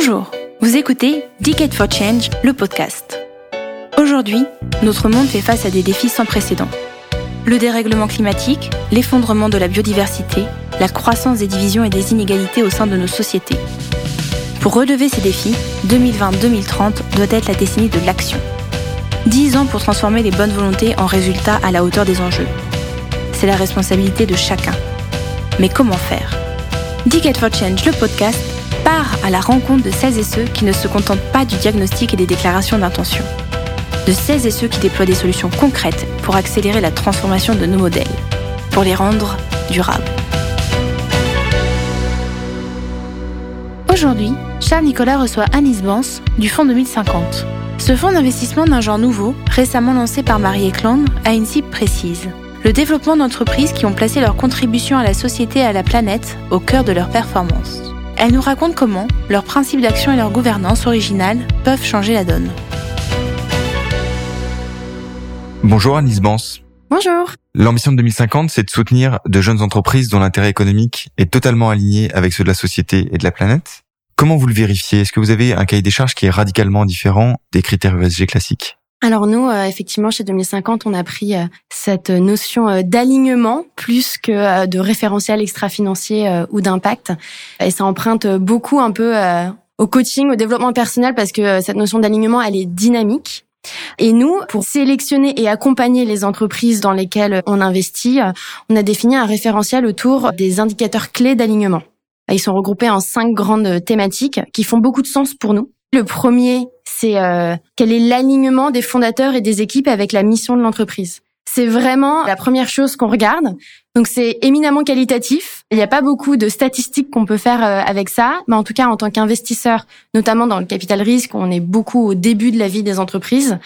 Bonjour, vous écoutez Ticket for Change, le podcast. Aujourd'hui, notre monde fait face à des défis sans précédent. Le dérèglement climatique, l'effondrement de la biodiversité, la croissance des divisions et des inégalités au sein de nos sociétés. Pour relever ces défis, 2020-2030 doit être la décennie de l'action. 10 ans pour transformer les bonnes volontés en résultats à la hauteur des enjeux. C'est la responsabilité de chacun. Mais comment faire? Ticket for Change, le podcast, part à la rencontre de celles et ceux qui ne se contentent pas du diagnostic et des déclarations d'intention. De celles et ceux qui déploient des solutions concrètes pour accélérer la transformation de nos modèles, pour les rendre durables. Aujourd'hui, Charles Nicolas reçoit Anis Vance du Fonds 2050. Ce fonds d'investissement d'un genre nouveau, récemment lancé par Marie Eklund, a une cible précise. Le développement d'entreprises qui ont placé leur contribution à la société et à la planète au cœur de leur performance. Elle nous raconte comment leurs principes d'action et leur gouvernance originale peuvent changer la donne. Bonjour Anis Bance. Bonjour. L'ambition de 2050, c'est de soutenir de jeunes entreprises dont l'intérêt économique est totalement aligné avec ceux de la société et de la planète. Comment vous le vérifiez? Est-ce que vous avez un cahier des charges qui est radicalement différent des critères ESG classiques? Alors nous, euh, effectivement, chez 2050, on a pris euh, cette notion euh, d'alignement plus que de référentiel extra-financier ou d'impact. Et ça emprunte beaucoup un peu au coaching, au développement personnel, parce que cette notion d'alignement, elle est dynamique. Et nous, pour sélectionner et accompagner les entreprises dans lesquelles on investit, on a défini un référentiel autour des indicateurs clés d'alignement. Ils sont regroupés en cinq grandes thématiques qui font beaucoup de sens pour nous. Le premier, c'est euh, quel est l'alignement des fondateurs et des équipes avec la mission de l'entreprise. C'est vraiment la première chose qu'on regarde. Donc c'est éminemment qualitatif. Il n'y a pas beaucoup de statistiques qu'on peut faire euh, avec ça, mais en tout cas en tant qu'investisseur, notamment dans le capital risque, on est beaucoup au début de la vie des entreprises.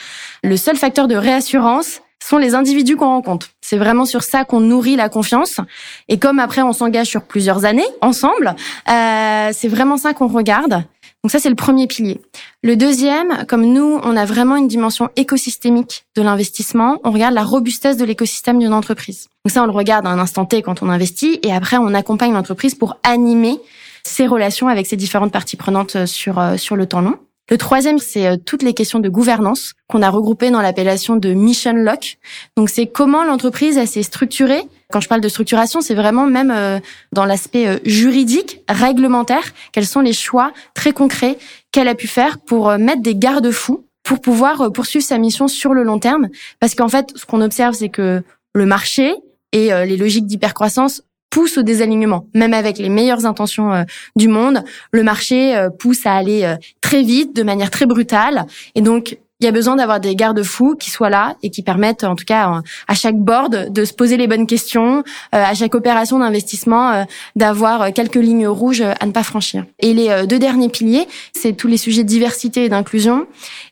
Le seul facteur de réassurance, sont les individus qu'on rencontre. C'est vraiment sur ça qu'on nourrit la confiance. Et comme après on s'engage sur plusieurs années ensemble, euh, c'est vraiment ça qu'on regarde. Donc ça, c'est le premier pilier. Le deuxième, comme nous, on a vraiment une dimension écosystémique de l'investissement, on regarde la robustesse de l'écosystème d'une entreprise. Donc ça, on le regarde à un instant T quand on investit, et après, on accompagne l'entreprise pour animer ses relations avec ses différentes parties prenantes sur, euh, sur le temps long. Le troisième, c'est euh, toutes les questions de gouvernance qu'on a regroupées dans l'appellation de Mission Lock. Donc, c'est comment l'entreprise s'est structurée. Quand je parle de structuration, c'est vraiment même euh, dans l'aspect euh, juridique, réglementaire, quels sont les choix très concrets qu'elle a pu faire pour mettre des garde-fous pour pouvoir poursuivre sa mission sur le long terme. Parce qu'en fait, ce qu'on observe, c'est que le marché et les logiques d'hypercroissance pousse au désalignement. Même avec les meilleures intentions euh, du monde, le marché euh, pousse à aller euh, très vite, de manière très brutale. Et donc, il y a besoin d'avoir des garde-fous qui soient là et qui permettent, en tout cas, à chaque board de se poser les bonnes questions, à chaque opération d'investissement, d'avoir quelques lignes rouges à ne pas franchir. Et les deux derniers piliers, c'est tous les sujets de diversité et d'inclusion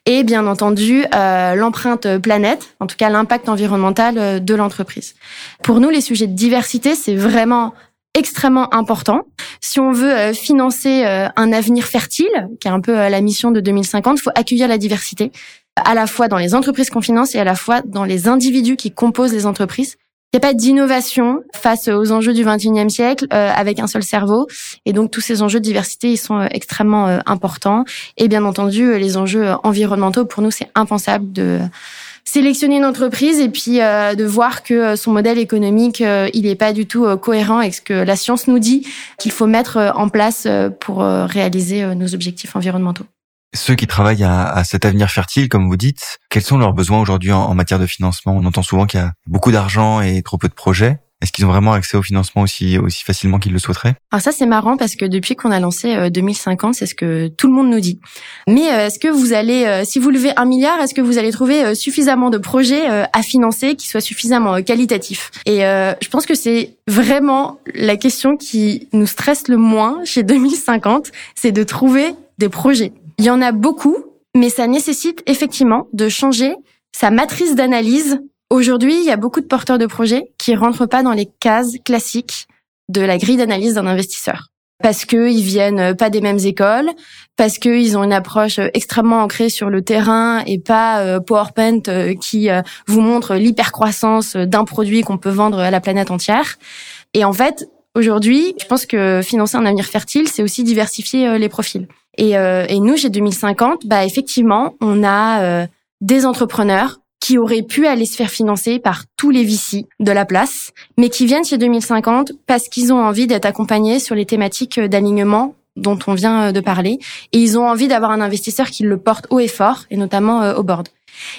et bien entendu l'empreinte planète, en tout cas l'impact environnemental de l'entreprise. Pour nous, les sujets de diversité, c'est vraiment extrêmement important. Si on veut financer un avenir fertile, qui est un peu la mission de 2050, il faut accueillir la diversité à la fois dans les entreprises qu'on finance et à la fois dans les individus qui composent les entreprises. Il n'y a pas d'innovation face aux enjeux du 21e siècle euh, avec un seul cerveau. Et donc, tous ces enjeux de diversité, ils sont euh, extrêmement euh, importants. Et bien entendu, les enjeux environnementaux, pour nous, c'est impensable de sélectionner une entreprise et puis de voir que son modèle économique, il n'est pas du tout cohérent avec ce que la science nous dit qu'il faut mettre en place pour réaliser nos objectifs environnementaux. Ceux qui travaillent à, cet avenir fertile, comme vous dites, quels sont leurs besoins aujourd'hui en, matière de financement? On entend souvent qu'il y a beaucoup d'argent et trop peu de projets. Est-ce qu'ils ont vraiment accès au financement aussi aussi facilement qu'ils le souhaiteraient? Alors ça c'est marrant parce que depuis qu'on a lancé 2050, euh, c'est ce que tout le monde nous dit. Mais euh, est-ce que vous allez, euh, si vous levez un milliard, est-ce que vous allez trouver suffisamment de projets à financer qui soient suffisamment qualitatifs? Et je pense que c'est vraiment la question qui nous stresse le moins chez 2050, c'est de trouver des projets. Il y en a beaucoup, mais ça nécessite effectivement de changer sa matrice d'analyse. Aujourd'hui, il y a beaucoup de porteurs de projets qui rentrent pas dans les cases classiques de la grille d'analyse d'un investisseur. Parce qu'ils viennent pas des mêmes écoles, parce qu'ils ont une approche extrêmement ancrée sur le terrain et pas euh, PowerPoint euh, qui euh, vous montre l'hypercroissance d'un produit qu'on peut vendre à la planète entière. Et en fait, aujourd'hui, je pense que financer un avenir fertile, c'est aussi diversifier les profils. Et, nous, chez 2050, bah effectivement, on a des entrepreneurs qui auraient pu aller se faire financer par tous les VC de la place, mais qui viennent chez 2050 parce qu'ils ont envie d'être accompagnés sur les thématiques d'alignement dont on vient de parler, et ils ont envie d'avoir un investisseur qui le porte haut et fort, et notamment euh, au board.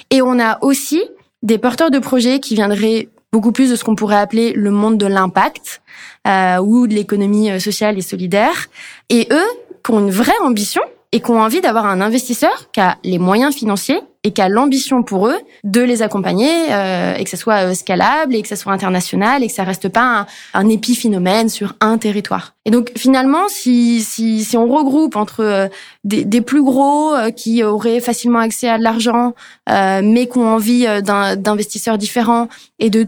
Et on a aussi des porteurs de projets qui viendraient beaucoup plus de ce qu'on pourrait appeler le monde de l'impact euh, ou de l'économie euh, sociale et solidaire, et eux qui ont une vraie ambition et qui ont envie d'avoir un investisseur qui a les moyens financiers et qui a l'ambition pour eux de les accompagner euh, et que ça soit euh, scalable et que ça soit international et que ça reste pas un, épiphénomène sur un territoire. Et donc finalement, si si, si on regroupe entre euh, des, des, plus gros qui auraient facilement accès à de l'argent mais qui ont envie d'investisseurs différents et de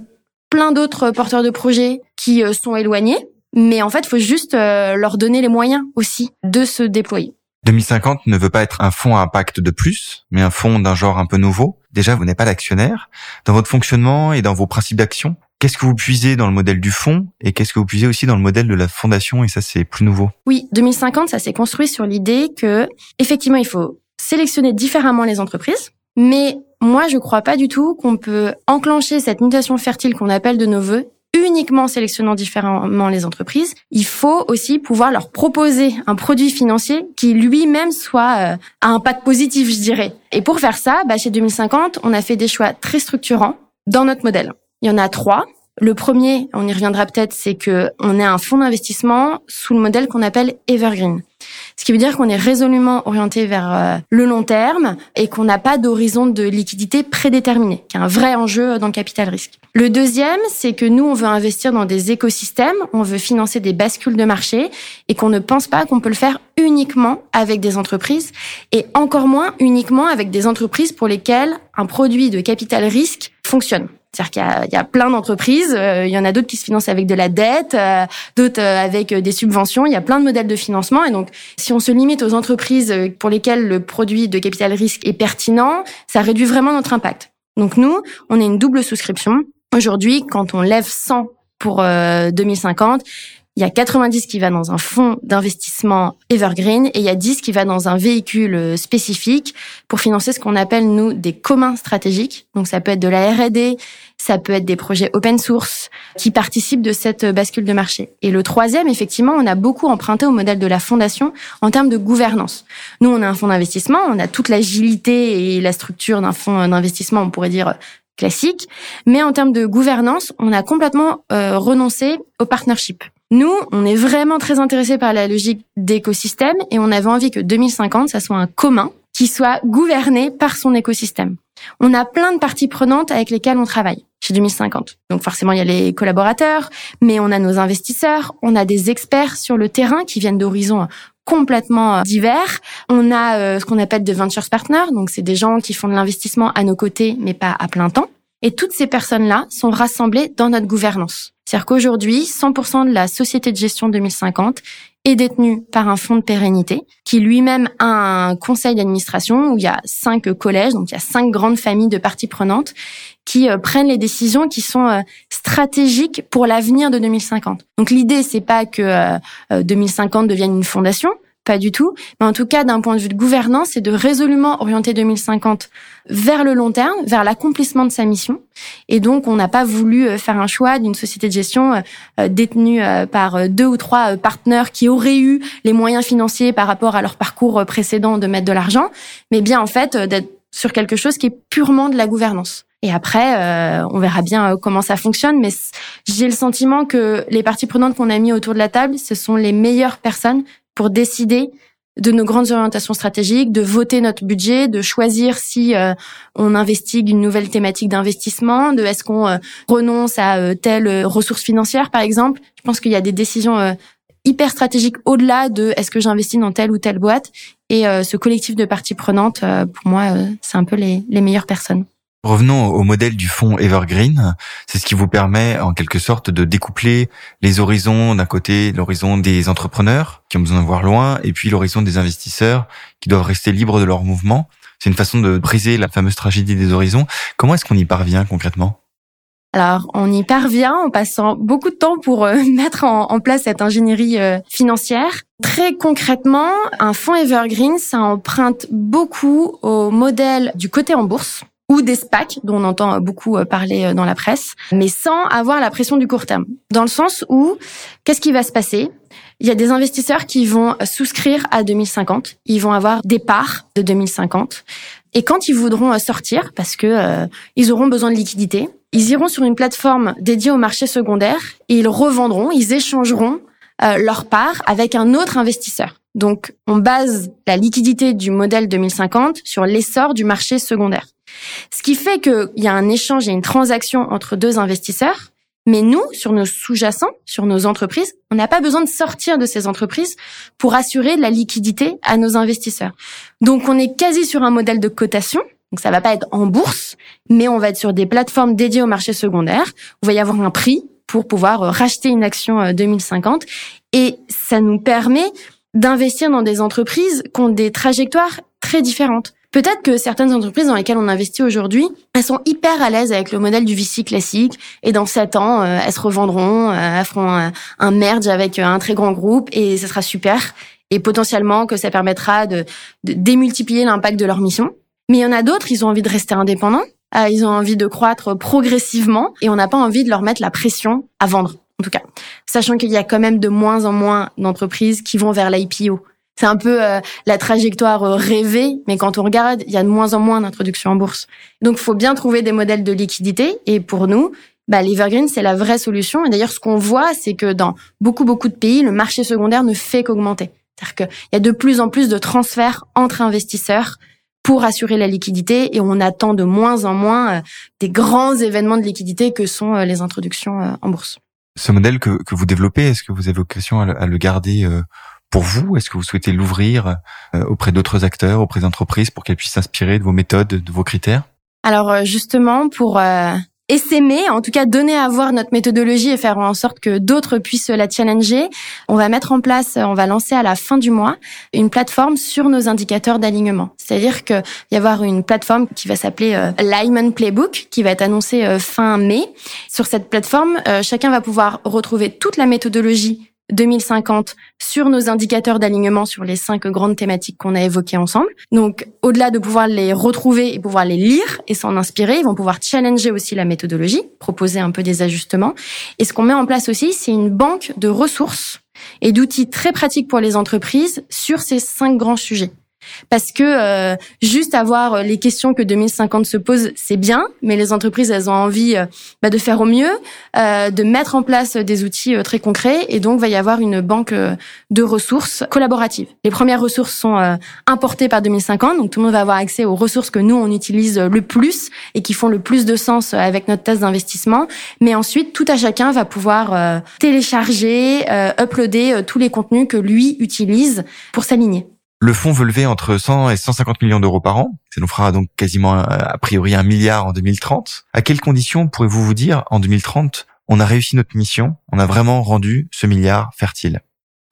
plein d'autres porteurs de projets qui sont éloignés, mais en fait, faut juste leur donner les moyens aussi de se déployer. 2050 ne veut pas être un fonds à impact de plus, mais un fonds d'un genre un peu nouveau. Déjà, vous n'êtes pas l'actionnaire. Dans votre fonctionnement et dans vos principes d'action, qu'est-ce que vous puisez dans le modèle du fonds et qu'est-ce que vous puisez aussi dans le modèle de la fondation et ça c'est plus nouveau Oui, 2050 ça s'est construit sur l'idée que effectivement il faut sélectionner différemment les entreprises, mais moi je crois pas du tout qu'on peut enclencher cette mutation fertile qu'on appelle de nos voeux uniquement en sélectionnant différemment les entreprises, il faut aussi pouvoir leur proposer un produit financier qui lui-même soit euh, à impact positif, je dirais. Et pour faire ça, bah, chez 2050, on a fait des choix très structurants dans notre modèle. Il y en a trois. Le premier, on y reviendra peut-être, c'est que on est un fonds d'investissement sous le modèle qu'on appelle Evergreen. Ce qui veut dire qu'on est résolument orienté vers euh, le long terme et qu'on n'a pas d'horizon de liquidité prédéterminé, qui est un vrai enjeu dans le capital risque. Le deuxième, c'est que nous, on veut investir dans des écosystèmes, on veut financer des bascules de marché et qu'on ne pense pas qu'on peut le faire uniquement avec des entreprises et encore moins uniquement avec des entreprises pour lesquelles un produit de capital risque fonctionne. C'est-à-dire qu'il y, y a, plein d'entreprises, euh, il y en a d'autres qui se financent avec de la dette, euh, d'autres euh, avec des subventions, il y a plein de modèles de financement. Et donc, si on se limite aux entreprises pour lesquelles le produit de capital risque est pertinent, ça réduit vraiment notre impact. Donc nous, on est une double souscription. Aujourd'hui, quand on lève 100 pour 2050, il y a 90 qui va dans un fonds d'investissement evergreen et il y a 10 qui va dans un véhicule euh, spécifique pour financer ce qu'on appelle nous des communs stratégiques. Donc ça peut être de la R&D, ça peut être des projets open source qui participent de cette bascule de marché. Et le troisième, effectivement, on a beaucoup emprunté au modèle de la fondation en termes de gouvernance. Nous, on a un fonds d'investissement, on a toute l'agilité et la structure d'un fonds d'investissement, on pourrait dire classique, mais en termes de gouvernance, on a complètement euh, renoncé au partnership. Nous, on est vraiment très intéressés par la logique d'écosystème et on avait envie que 2050, ça soit un commun qui soit gouverné par son écosystème. On a plein de parties prenantes avec lesquelles on travaille chez 2050. Donc forcément, il y a les collaborateurs, mais on a nos investisseurs, on a des experts sur le terrain qui viennent d'horizons complètement euh, divers. On a euh, ce qu'on appelle de ventures partners, donc c'est des gens qui font de l'investissement à nos côtés, mais pas à plein temps. Et toutes ces personnes-là sont rassemblées dans notre gouvernance. C'est-à-dire qu'aujourd'hui, 100% de la société de gestion 2050 est détenue par un fonds de pérennité qui lui-même a un conseil d'administration où il y a cinq collèges, donc il y a cinq grandes familles de parties prenantes qui euh, prennent les décisions qui sont euh, stratégiques pour l'avenir de 2050. Donc l'idée c'est pas que 2050 euh, devienne une fondation, pas du tout. Mais en tout cas, d'un point de vue de gouvernance, c'est de résolument orienter 2050 vers le long terme, vers l'accomplissement de sa mission. Et donc, on n'a pas voulu euh, faire un choix d'une société de gestion euh, euh, détenue par deux ou trois partenaires qui auraient eu les moyens financiers par rapport à leur parcours précédent de mettre de l'argent, mais bien en fait d'être sur quelque chose qui est purement de la gouvernance. Et après, on verra bien comment ça fonctionne, mais j'ai le sentiment que les parties prenantes qu'on a mis autour de la table, ce sont les meilleures personnes pour décider de nos grandes orientations stratégiques, de voter notre budget, de choisir si euh, on investigue une nouvelle thématique d'investissement, de est-ce qu'on euh, renonce à euh, telle ressource financière par exemple. Je pense qu'il y a des décisions hyper stratégiques au-delà de est-ce que j'investis dans telle ou telle boîte. Et ce collectif de parties prenantes, pour moi, c'est un peu les, les meilleures personnes. Revenons au modèle du fonds Evergreen. C'est ce qui vous permet, en quelque sorte, de découpler les horizons. D'un côté, l'horizon des entrepreneurs qui ont besoin de voir loin, et puis l'horizon des investisseurs qui doivent rester libres de leur mouvement. C'est une façon de briser la fameuse tragédie des horizons. Comment est-ce qu'on y parvient concrètement? Alors, on y parvient en passant beaucoup de temps pour euh, mettre en, place cette ingénierie euh, financière. Très concrètement, un fonds Evergreen, ça emprunte beaucoup au modèle du côté en bourse ou des SPAC, dont on entend beaucoup euh, parler dans la presse, mais sans avoir la pression du court terme. Dans le sens où, qu'est-ce qui va se passer? Il y a des investisseurs qui vont souscrire à 2050. Ils vont avoir des parts de 2050. Et quand ils voudront sortir, parce que ils auront besoin de liquidité, ils iront sur une plateforme dédiée au marché secondaire et ils revendront, ils échangeront euh, leur part avec un autre investisseur. Donc, on base la liquidité du modèle 2050 sur l'essor du marché secondaire. Ce qui fait qu'il y a un échange et une transaction entre deux investisseurs. Mais nous, sur nos sous-jacents, sur nos entreprises, on n'a pas besoin de sortir de ces entreprises pour assurer de la liquidité à nos investisseurs. Donc, on est quasi sur un modèle de cotation donc ça va pas être en bourse, mais on va être sur des plateformes dédiées au marché secondaire. Où il va y avoir un prix pour pouvoir euh, racheter une action 2050 euh, et ça nous permet d'investir dans des entreprises qui ont des trajectoires très différentes. Peut-être que certaines entreprises dans lesquelles on investit aujourd'hui, elles sont hyper à l'aise avec le modèle du VC classique et dans sept ans, euh, elles se revendront, elles feront un merge avec un très grand groupe et ça sera super et potentiellement que ça permettra de, de démultiplier l'impact de leur mission. Mais il y en a d'autres, ils ont envie de rester indépendants, euh, ils ont envie de croître progressivement et on n'a pas envie de leur mettre la pression à vendre, en tout cas. Sachant qu'il y a quand même de moins en moins d'entreprises qui vont vers l'IPO. C'est un peu euh, la trajectoire euh, rêvée, mais quand on regarde, il y a de moins en moins d'introductions en bourse. Donc, il faut bien trouver des modèles de liquidité. Et pour nous, bah, l'Evergreen, c'est la vraie solution. Et d'ailleurs, ce qu'on voit, c'est que dans beaucoup, beaucoup de pays, le marché secondaire ne fait qu'augmenter. C'est-à-dire qu'il y a de plus en plus de transferts entre investisseurs pour assurer la liquidité et on attend de moins en moins euh, des grands événements de liquidité que sont euh, les introductions euh, en bourse. Ce modèle que, vous développez, est-ce que vous avez vocation à le, garder pour vous? Est-ce que vous souhaitez l'ouvrir auprès d'autres acteurs, auprès d'entreprises pour qu'elles puissent s'inspirer de vos méthodes, de vos critères? Alors justement, pour essaimer, en tout cas donner à voir notre méthodologie et faire en sorte que d'autres puissent la challenger. On va mettre en place, on va lancer à la fin du mois une plateforme sur nos indicateurs d'alignement. C'est-à-dire qu'il y avoir une plateforme qui va s'appeler euh, Lyman Playbook, qui va être annoncée euh, fin mai. Sur cette plateforme, euh, chacun va pouvoir retrouver toute la méthodologie 2050 sur nos indicateurs d'alignement sur les cinq grandes thématiques qu'on a évoquées ensemble. Donc, au-delà de pouvoir les retrouver et pouvoir les lire et s'en inspirer, ils vont pouvoir challenger aussi la méthodologie, proposer un peu des ajustements. Et ce qu'on met en place aussi, c'est une banque de ressources et d'outils très pratiques pour les entreprises sur ces cinq grands sujets. Parce que euh, juste avoir euh, les questions que 2050 se pose, c'est bien, mais les entreprises, elles ont envie euh, bah, de faire au mieux, de mettre en place des outils très concrets, et donc va y avoir une banque de ressources collaboratives. Les premières ressources sont importées par 2050, donc tout le monde va avoir accès aux ressources que nous on utilise le plus et qui font le plus de sens avec notre thèse d'investissement. Mais ensuite, tout à chacun va pouvoir télécharger, uploader tous les contenus que lui utilise pour s'aligner. Le fonds veut lever entre 100 et 150 millions d'euros par an. Ça nous fera donc quasiment euh, a priori un milliard en 2030. À quelles conditions pourrez-vous vous dire en 2030 on a réussi notre mission, on a vraiment rendu ce milliard fertile?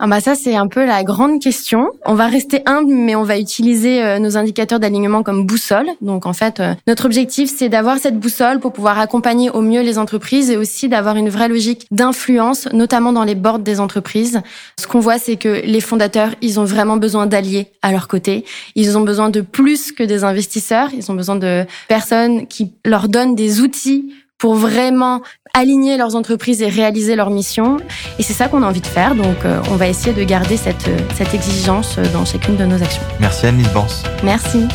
Ah bah ça c'est un peu la grande question. On va rester humble mais on va utiliser euh, nos indicateurs d'alignement comme boussole. Donc en fait euh, notre objectif c'est d'avoir cette boussole pour pouvoir accompagner au mieux les entreprises et aussi d'avoir une vraie logique d'influence notamment dans les boards des entreprises. Ce qu'on voit c'est que les fondateurs, ils ont vraiment besoin d'alliés à leur côté. Ils ont besoin de plus que des investisseurs, ils ont besoin de personnes qui leur donnent des outils pour vraiment aligner leurs entreprises et réaliser leur mission. Et c'est ça qu'on a envie de faire. Donc, euh, on va essayer de garder cette, cette exigence dans chacune de nos actions. Merci Anne Bans. Merci.